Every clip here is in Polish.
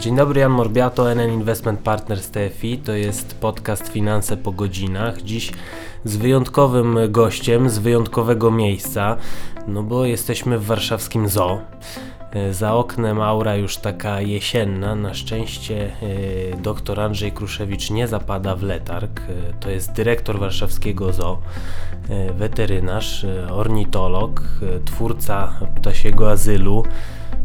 Dzień dobry, Jan Morbiato, NN Investment Partners TFI. To jest podcast Finanse po godzinach. Dziś z wyjątkowym gościem, z wyjątkowego miejsca, no bo jesteśmy w warszawskim zoo. E, Za oknem aura już taka jesienna. Na szczęście e, dr Andrzej Kruszewicz nie zapada w letarg. E, To jest dyrektor warszawskiego zoo, weterynarz, ornitolog, twórca ptasiego azylu,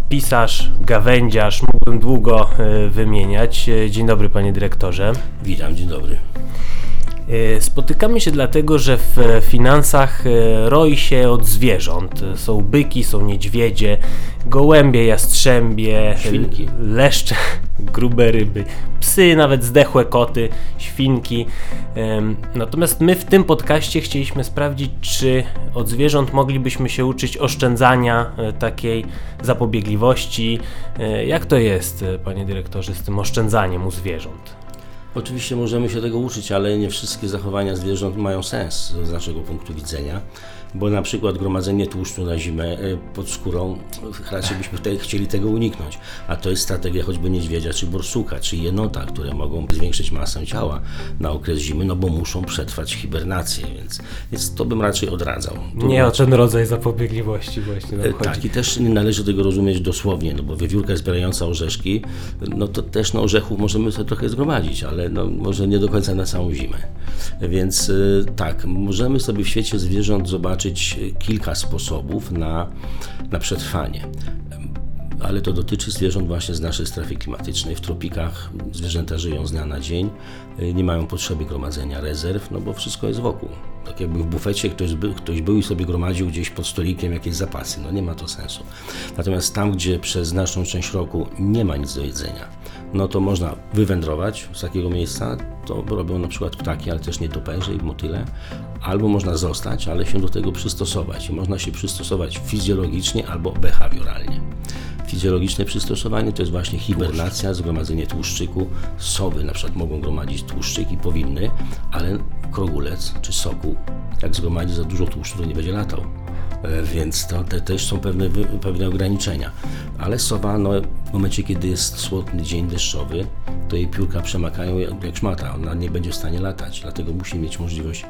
pisarz, gawędziarz. Mógłbym długo e, wymieniać. E, Dzień dobry, panie dyrektorze. Witam, dzień dobry. E, Spotykamy się dlatego, że w e, finansach e, roi się od zwierząt. Są byki, są niedźwiedzie, gołębie, jastrzębie, Świnki. leszcze, grube ryby, psy, nawet zdechłe koty, świnki. Natomiast my w tym podcaście chcieliśmy sprawdzić, czy od zwierząt moglibyśmy się uczyć oszczędzania, takiej zapobiegliwości. Jak to jest, panie dyrektorze, z tym oszczędzaniem u zwierząt? Oczywiście możemy się tego uczyć, ale nie wszystkie zachowania zwierząt mają sens z naszego punktu widzenia, bo na przykład gromadzenie tłuszczu na zimę e, pod skórą, raczej byśmy tutaj chcieli tego uniknąć, a to jest strategia choćby niedźwiedzia, czy borsuka, czy jenota, które mogą zwiększyć masę ciała na okres zimy, no bo muszą przetrwać hibernację, więc, więc to bym raczej odradzał. Nie o ten rodzaj zapobiegliwości właśnie nam E, chodzi. Tak, i też nie należy tego rozumieć dosłownie, no bo wiewiórka zbierająca orzeszki, no to też no, orzechów możemy sobie trochę zgromadzić, ale no, może nie do końca na całą zimę. Więc y, tak, możemy sobie w świecie zwierząt zobaczyć y, kilka sposobów na, na przetrwanie. Ale to dotyczy zwierząt właśnie z naszej strefy klimatycznej. W tropikach zwierzęta żyją z dnia na dzień, y, nie mają potrzeby gromadzenia rezerw, no bo wszystko jest wokół. Tak jakby w bufecie ktoś, ktoś był i sobie gromadził gdzieś pod stolikiem jakieś zapasy. No nie ma to sensu. Natomiast tam, gdzie przez znaczną część roku nie ma nic do jedzenia, no to można wywędrować z takiego miejsca. To robią na przykład ptaki, ale też nietoperze i motyle. Albo można zostać, ale się do tego przystosować. I można się przystosować fizjologicznie albo behawioralnie. Fizjologiczne przystosowanie to jest właśnie hibernacja, zgromadzenie tłuszczyku. Sowy na przykład mogą gromadzić tłuszczyk i powinny, ale krogulec czy soku, jak zgromadzi za dużo tłuszczu, to nie będzie latał. E, Więc to te, też są pewne, pewne ograniczenia. Ale sowa, no, w momencie, kiedy jest słodny dzień deszczowy, to jej piórka przemakają jak szmata. Ona nie będzie w stanie latać, dlatego musi mieć możliwość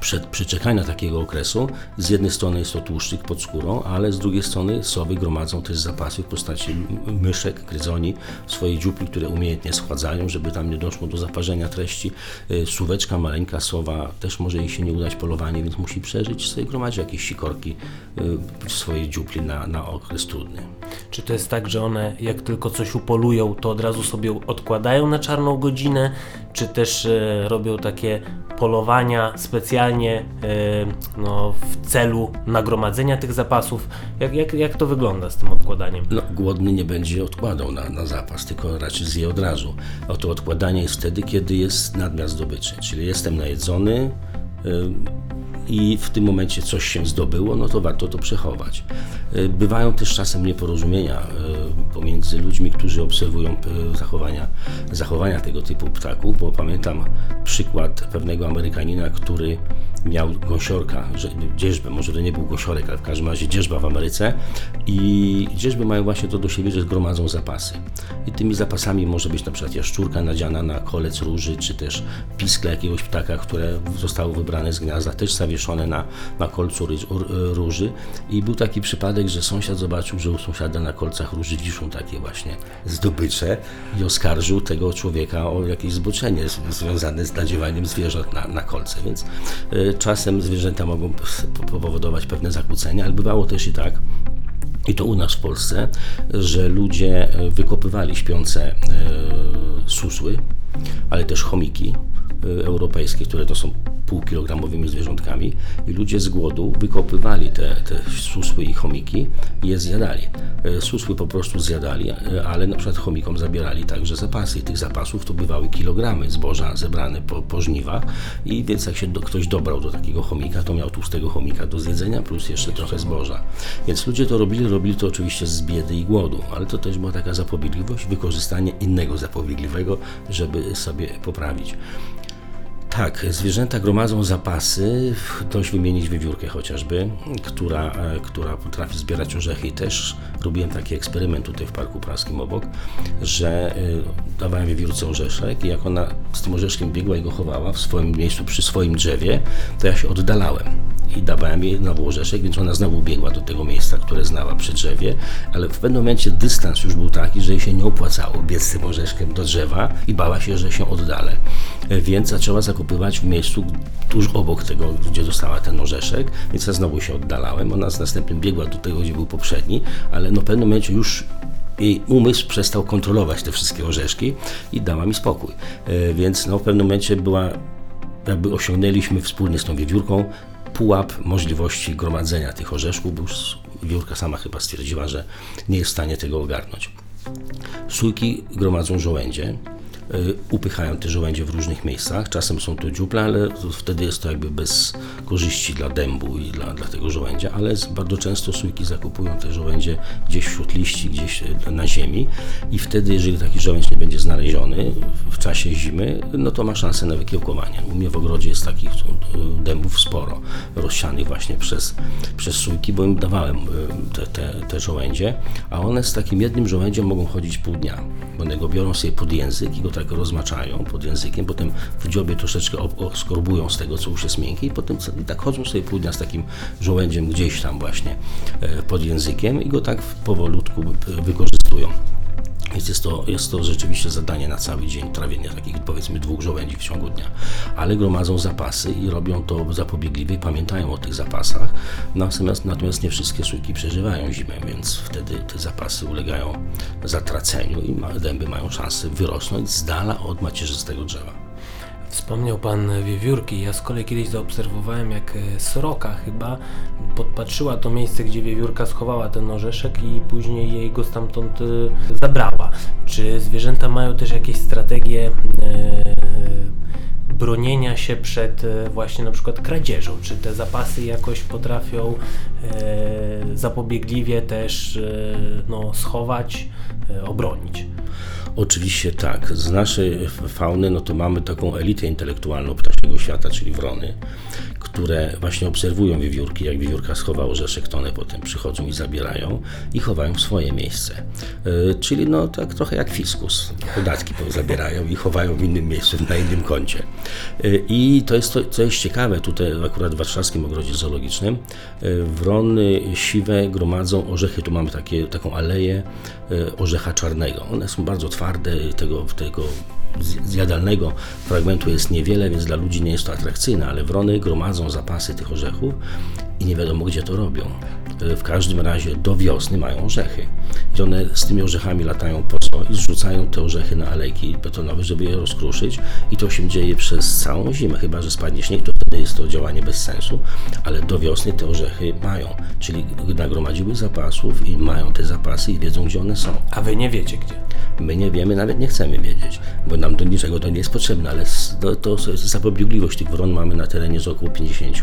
przed przeczekania takiego okresu, z jednej strony jest to tłuszczyk pod skórą, ale z drugiej strony sowy gromadzą też zapasy w postaci myszek, gryzoni, swojej dziupli, które umiejętnie schładzają, żeby tam nie doszło do zaparzenia treści. Y, Suweczka, maleńka sowa, też może jej się nie udać polowanie, więc musi przeżyć, sobie gromadzi jakieś sikorki y, w swojej dziupli na, na okres trudny. Czy to jest tak, że one jak tylko coś upolują, to od razu sobie odkładają na czarną godzinę, czy też e, robią takie polowania specjalnie e, no, w celu nagromadzenia tych zapasów? Jak, jak, jak to wygląda z tym odkładaniem? No, głodny nie będzie odkładał na, na zapas, tylko raczej zje od razu. A to odkładanie jest wtedy, kiedy jest nadmiar zdobyczy, czyli jestem najedzony i w tym momencie coś się zdobyło, no to warto to przechować. Y, Bywają też czasem nieporozumienia y, pomiędzy ludźmi, którzy obserwują y, zachowania, zachowania tego typu ptaków, bo pamiętam przykład pewnego Amerykanina, który miał gąsiorka, że, dzierżbę, może to nie był gąsiorek, ale w każdym razie dzierżba w Ameryce i dzierżby mają właśnie to do siebie, że zgromadzą zapasy. I tymi zapasami może być na przykład jaszczurka nadziana na kolec róży, czy też piskle jakiegoś ptaka, które zostało wybrane z gniazda, też zawieszone na, na kolcu róży. I był taki przypadek, że sąsiad zobaczył, że u sąsiada na kolcach róży wiszą takie właśnie zdobycze i oskarżył tego człowieka o jakieś zboczenie związane z nadziewaniem zwierząt na, na kolce. Więc y, czasem zwierzęta mogą powodować pewne zakłócenia, ale bywało też i tak, i to u nas w Polsce, że ludzie e, wykopywali śpiące e, susły, ale też chomiki e, europejskie, które to są półkilogramowymi zwierzątkami i ludzie z głodu wykopywali te, te susły i chomiki i je zjadali. E, Susły po prostu zjadali, e, ale na przykład chomikom zabierali także zapasy i tych zapasów to bywały kilogramy zboża zebrane po, po i więc jak się do, ktoś dobrał do takiego chomika, to miał tłustego chomika do zjedzenia plus jeszcze trochę zboża. Więc ludzie to robili, robili to oczywiście z biedy i głodu, ale to też była taka zapobiegliwość, wykorzystanie innego zapobiegliwego, żeby sobie poprawić. Tak, zwierzęta gromadzą zapasy, dość wymienić wiewiórkę chociażby, która, e, która potrafi zbierać orzechy. I też robiłem taki eksperyment tutaj w Parku Praskim obok, że y, dawałem wiewiórce orzeszek i jak ona z tym orzeszkiem biegła i go chowała w swoim miejscu przy swoim drzewie, to ja się oddalałem i dawałem jej znowu orzeszek, więc ona znowu biegła do tego miejsca, które znała przy drzewie, ale w pewnym momencie dystans już był taki, że jej się nie opłacało biec tym orzeszkiem do drzewa i bała się, że się oddalę. Więc zaczęła zakupywać w miejscu tuż obok tego, gdzie dostała ten orzeszek, więc ja znowu się oddalałem. Ona z następnym biegła do tego, gdzie był poprzedni, ale no w pewnym momencie już jej umysł przestał kontrolować te wszystkie orzeszki i dała mi spokój. E, Więc no, w pewnym momencie była, jakby osiągnęliśmy wspólnie z tą wiewiórką pułap możliwości gromadzenia tych orzeszków, bo już wiewiórka sama chyba stwierdziła, że nie jest w stanie tego ogarnąć. Sójki gromadzą żołędzie, upychają te żołędzie w różnych miejscach. Czasem są to dziuple, ale wtedy jest to jakby bez korzyści dla dębu i dla, dla tego żołędzia, ale bardzo często sójki zakupują te żołędzie gdzieś wśród liści, gdzieś y, na ziemi i wtedy, jeżeli taki żołędź nie będzie znaleziony w czasie zimy, no to ma szansę na wykiełkowanie. U mnie w ogrodzie jest takich y, dębów sporo, rozsianych właśnie przez, przez sójki, bo im dawałem te, te, te żołędzie, a one z takim jednym żołędziem mogą chodzić pół dnia. One go biorą sobie pod język i go tak rozmaczają pod językiem, potem w dziobie troszeczkę oskorbują z tego, co już jest miękkie i potem tak chodzą sobie pół dnia z takim żołędziem gdzieś tam właśnie e, pod językiem i go tak powolutku wykorzystują. Więc jest to, jest to rzeczywiście zadanie na cały dzień, trawienie takich powiedzmy dwóch żołędzi w ciągu dnia. Ale gromadzą zapasy i robią to zapobiegliwie, pamiętają o tych zapasach. Natomiast, natomiast nie wszystkie sójki przeżywają zimę, więc wtedy te zapasy ulegają zatraceniu i dęby mają szansę wyrosnąć z dala od macierzystego drzewa. Wspomniał pan wiewiórki. Ja z kolei kiedyś zaobserwowałem, jak e, sroka chyba podpatrzyła to miejsce, gdzie wiewiórka schowała ten orzeszek i później jej go stamtąd e, zabrała. Czy zwierzęta mają też jakieś strategie e, bronienia się przed właśnie na przykład kradzieżą? Czy te zapasy jakoś potrafią zapobiegliwie też no, schować, obronić? Oczywiście tak. Z naszej fauny no to mamy taką elitę intelektualną ptasiego świata, czyli wrony, które właśnie obserwują wiewiórki. Jak wiewiórka schowa orzeszek, to one potem przychodzą i zabierają i chowają w swoje miejsce. E, czyli no tak trochę jak fiskus. Podatki po- zabierają i chowają w innym miejscu, na innym koncie. E, I to jest to, co jest ciekawe tutaj akurat w warszawskim ogrodzie zoologicznym. E, wrony siwe gromadzą orzechy. Tu mamy takie, taką aleję orzecha czarnego. One są bardzo twarde, tego, tego zjadalnego fragmentu jest niewiele, więc dla ludzi nie jest to atrakcyjne, ale wrony gromadzą zapasy tych orzechów i nie wiadomo gdzie to robią. E, W każdym razie do wiosny mają orzechy. I one z tymi orzechami latają po co i zrzucają te orzechy na alejki betonowe, żeby je rozkruszyć i to się dzieje przez całą zimę, chyba że spadnie śnieg, to jest to działanie bez sensu, ale do wiosny te orzechy mają, czyli nagromadziły zapasów i mają te zapasy i wiedzą gdzie one są. A wy nie wiecie gdzie. My nie wiemy, nawet nie chcemy wiedzieć, bo nam do niczego to nie jest potrzebne, ale to, to jest zapobiegliwość. Tych wron mamy na terenie z około 50,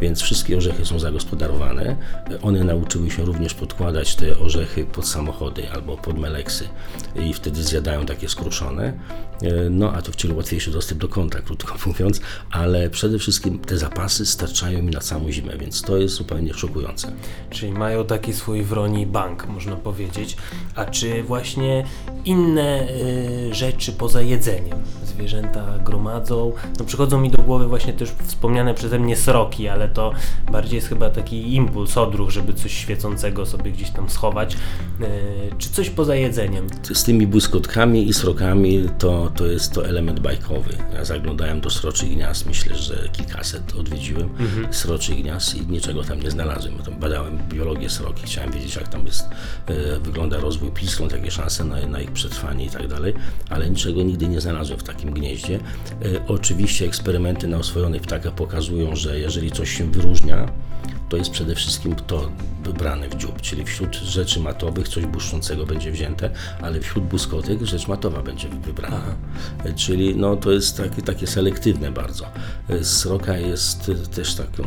więc wszystkie orzechy są zagospodarowane. One nauczyły się również podkładać te orzechy pod samochody albo pod meleksy i wtedy zjadają takie skruszone. E, No a to wciąż łatwiejszy dostęp do konta, krótko mówiąc, ale przede wszystkim te zapasy starczają mi na całą zimę, więc to jest zupełnie szokujące. Czyli mają taki swój wroni bank, można powiedzieć. A czy właśnie inne y, rzeczy poza jedzeniem zwierzęta gromadzą? No przychodzą mi do głowy właśnie też wspomniane przeze mnie sroki, ale to bardziej jest chyba taki impuls, odruch, żeby coś świecącego sobie gdzieś tam schować. Y, czy coś poza jedzeniem? z tymi błyskotkami i srokami to, to jest to element bajkowy. Ja zaglądałem do sroczych gniazd, myślę, że kilkaset odwiedziłem sroczych gniazd i niczego tam nie znalazłem. Badałem biologię sroki, chciałem wiedzieć jak tam jest, e, wygląda rozwój piskląt, jakie szanse na, na ich przetrwanie i tak dalej, ale niczego nigdy nie znalazłem w takim gnieździe. E, oczywiście eksperymenty na oswojonych ptakach pokazują, że jeżeli coś się wyróżnia, to jest przede wszystkim to wybrane w dziób, czyli wśród rzeczy matowych coś błyszczącego będzie wzięte, ale wśród błyskotek rzecz matowa będzie wybrana. Aha. Czyli no, to jest takie, takie selektywne bardzo. Sroka jest też taką,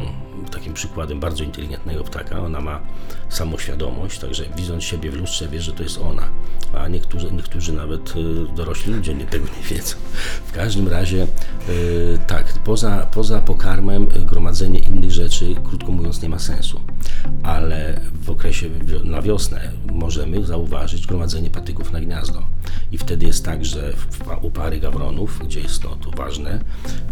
takim przykładem bardzo inteligentnego ptaka. Ona ma samoświadomość, także widząc siebie w lustrze wie, że to jest ona, a niektórzy, niektórzy nawet y, dorośli ludzie nie tego nie wiedzą. W każdym razie y, tak, poza, poza pokarmem gromadzenie innych rzeczy, krótko mówiąc, nie ma sensu. Ale w okresie na wiosnę możemy zauważyć gromadzenie patyków na gniazdo. I wtedy jest tak, że u pary gawronów, gdzie jest no, to ważne,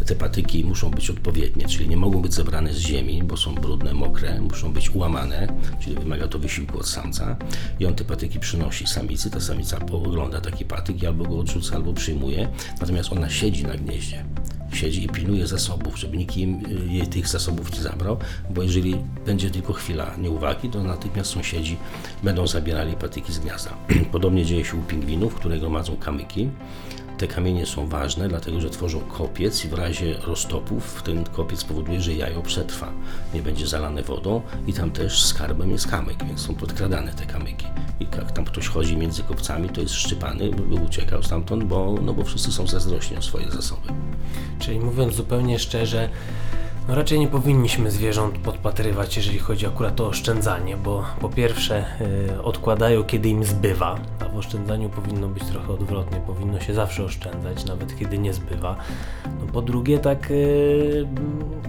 te patyki muszą być odpowiednie, czyli nie mogą być zebrane z ziemi, bo są brudne, mokre, muszą być ułamane, czyli wymaga to wysiłku od samca. I on te patyki przynosi samicy, ta samica ogląda taki patyk i albo go odrzuca, albo przyjmuje, natomiast ona siedzi na gnieździe siedzi i pilnuje zasobów, żeby nikt im y, jej tych zasobów nie zabrał, bo jeżeli będzie tylko chwila nieuwagi, to natychmiast sąsiedzi będą zabierali patyki z gniazda. Podobnie dzieje się u pingwinów, które gromadzą kamyki. Te kamienie są ważne, dlatego że tworzą kopiec i w razie roztopów ten kopiec powoduje, że jajo przetrwa, nie będzie zalane wodą i tam też skarbem jest kamyk, więc są podkradane te kamyki. I jak tam ktoś chodzi między kopcami, to jest szczypany, by uciekał stamtąd, bo, no bo wszyscy są zazdrośni o swoje zasoby. Czyli mówiąc zupełnie szczerze, no raczej nie powinniśmy zwierząt podpatrywać, jeżeli chodzi akurat o oszczędzanie, bo po pierwsze yy, odkładają kiedy im zbywa, a w oszczędzaniu powinno być trochę odwrotnie, powinno się zawsze oszczędzać, nawet kiedy nie zbywa. No po drugie tak yy,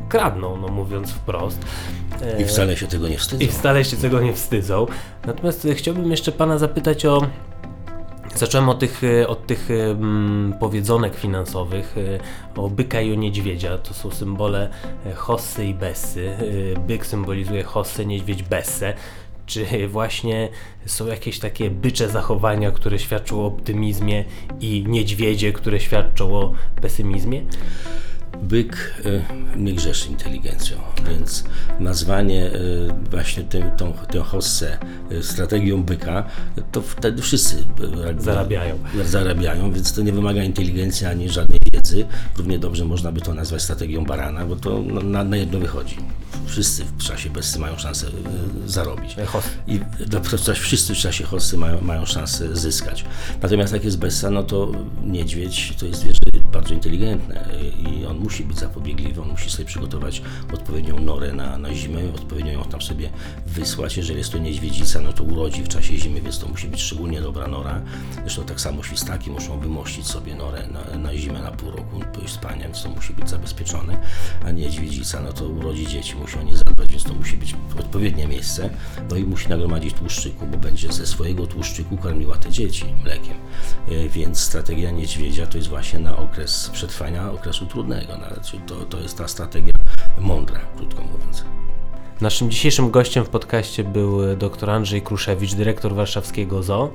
kradną, no mówiąc wprost. I wcale się tego nie wstydzą. I wcale się tego nie wstydzą. Natomiast chciałbym jeszcze Pana zapytać o Zacząłem od tych, e, od tych um, powiedzonek finansowych, e, o byka i o niedźwiedzia. To są symbole Hossy i Bessy. Byk symbolizuje Hossę, niedźwiedź Bessę. Czy właśnie są jakieś takie bycze zachowania, które świadczą o optymizmie i niedźwiedzie, które świadczą o pesymizmie? Byk nie grzeszy inteligencją, więc nazwanie y, właśnie tym, tą, tę hossę y, strategią byka, to wtedy wszyscy zarabiają. zarabiają, więc to nie wymaga inteligencji ani żadnej wiedzy. Równie dobrze można by to nazwać strategią barana, bo to na, na jedno wychodzi. Wszyscy w czasie besty mają szansę zarobić. I wszyscy w czasie hossy mają, mają szansę zyskać. Natomiast jak jest bessa, no to niedźwiedź to jest zwierzę bardzo inteligentne i on musi być zapobiegliwy, on musi sobie przygotować odpowiednią norę na, na zimę, odpowiednio ją tam sobie wysłać. Jeżeli jest to niedźwiedzica, no to urodzi w czasie zimy, więc to musi być szczególnie dobra nora. Zresztą tak samo świstaki muszą wymościć sobie norę na, na zimę, na pół roku, spania, więc to musi być zabezpieczone. A niedźwiedzica, no to urodzi dzieci, musi o nie zadbać, więc to musi być odpowiednie miejsce. No i musi nagromadzić tłuszczyku, bo będzie ze swojego tłuszczyku karmiła te dzieci mlekiem. E, więc strategia niedźwiedzia to jest właśnie na okres przetrwania okresu trudnego. Czyli to, to jest ta strategia mądra, krótko mówiąc. Naszym dzisiejszym gościem w podcaście był dr Andrzej Kruszewicz, dyrektor warszawskiego ZOO,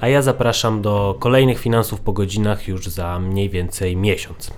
a ja zapraszam do kolejnych finansów po godzinach już za mniej więcej miesiąc.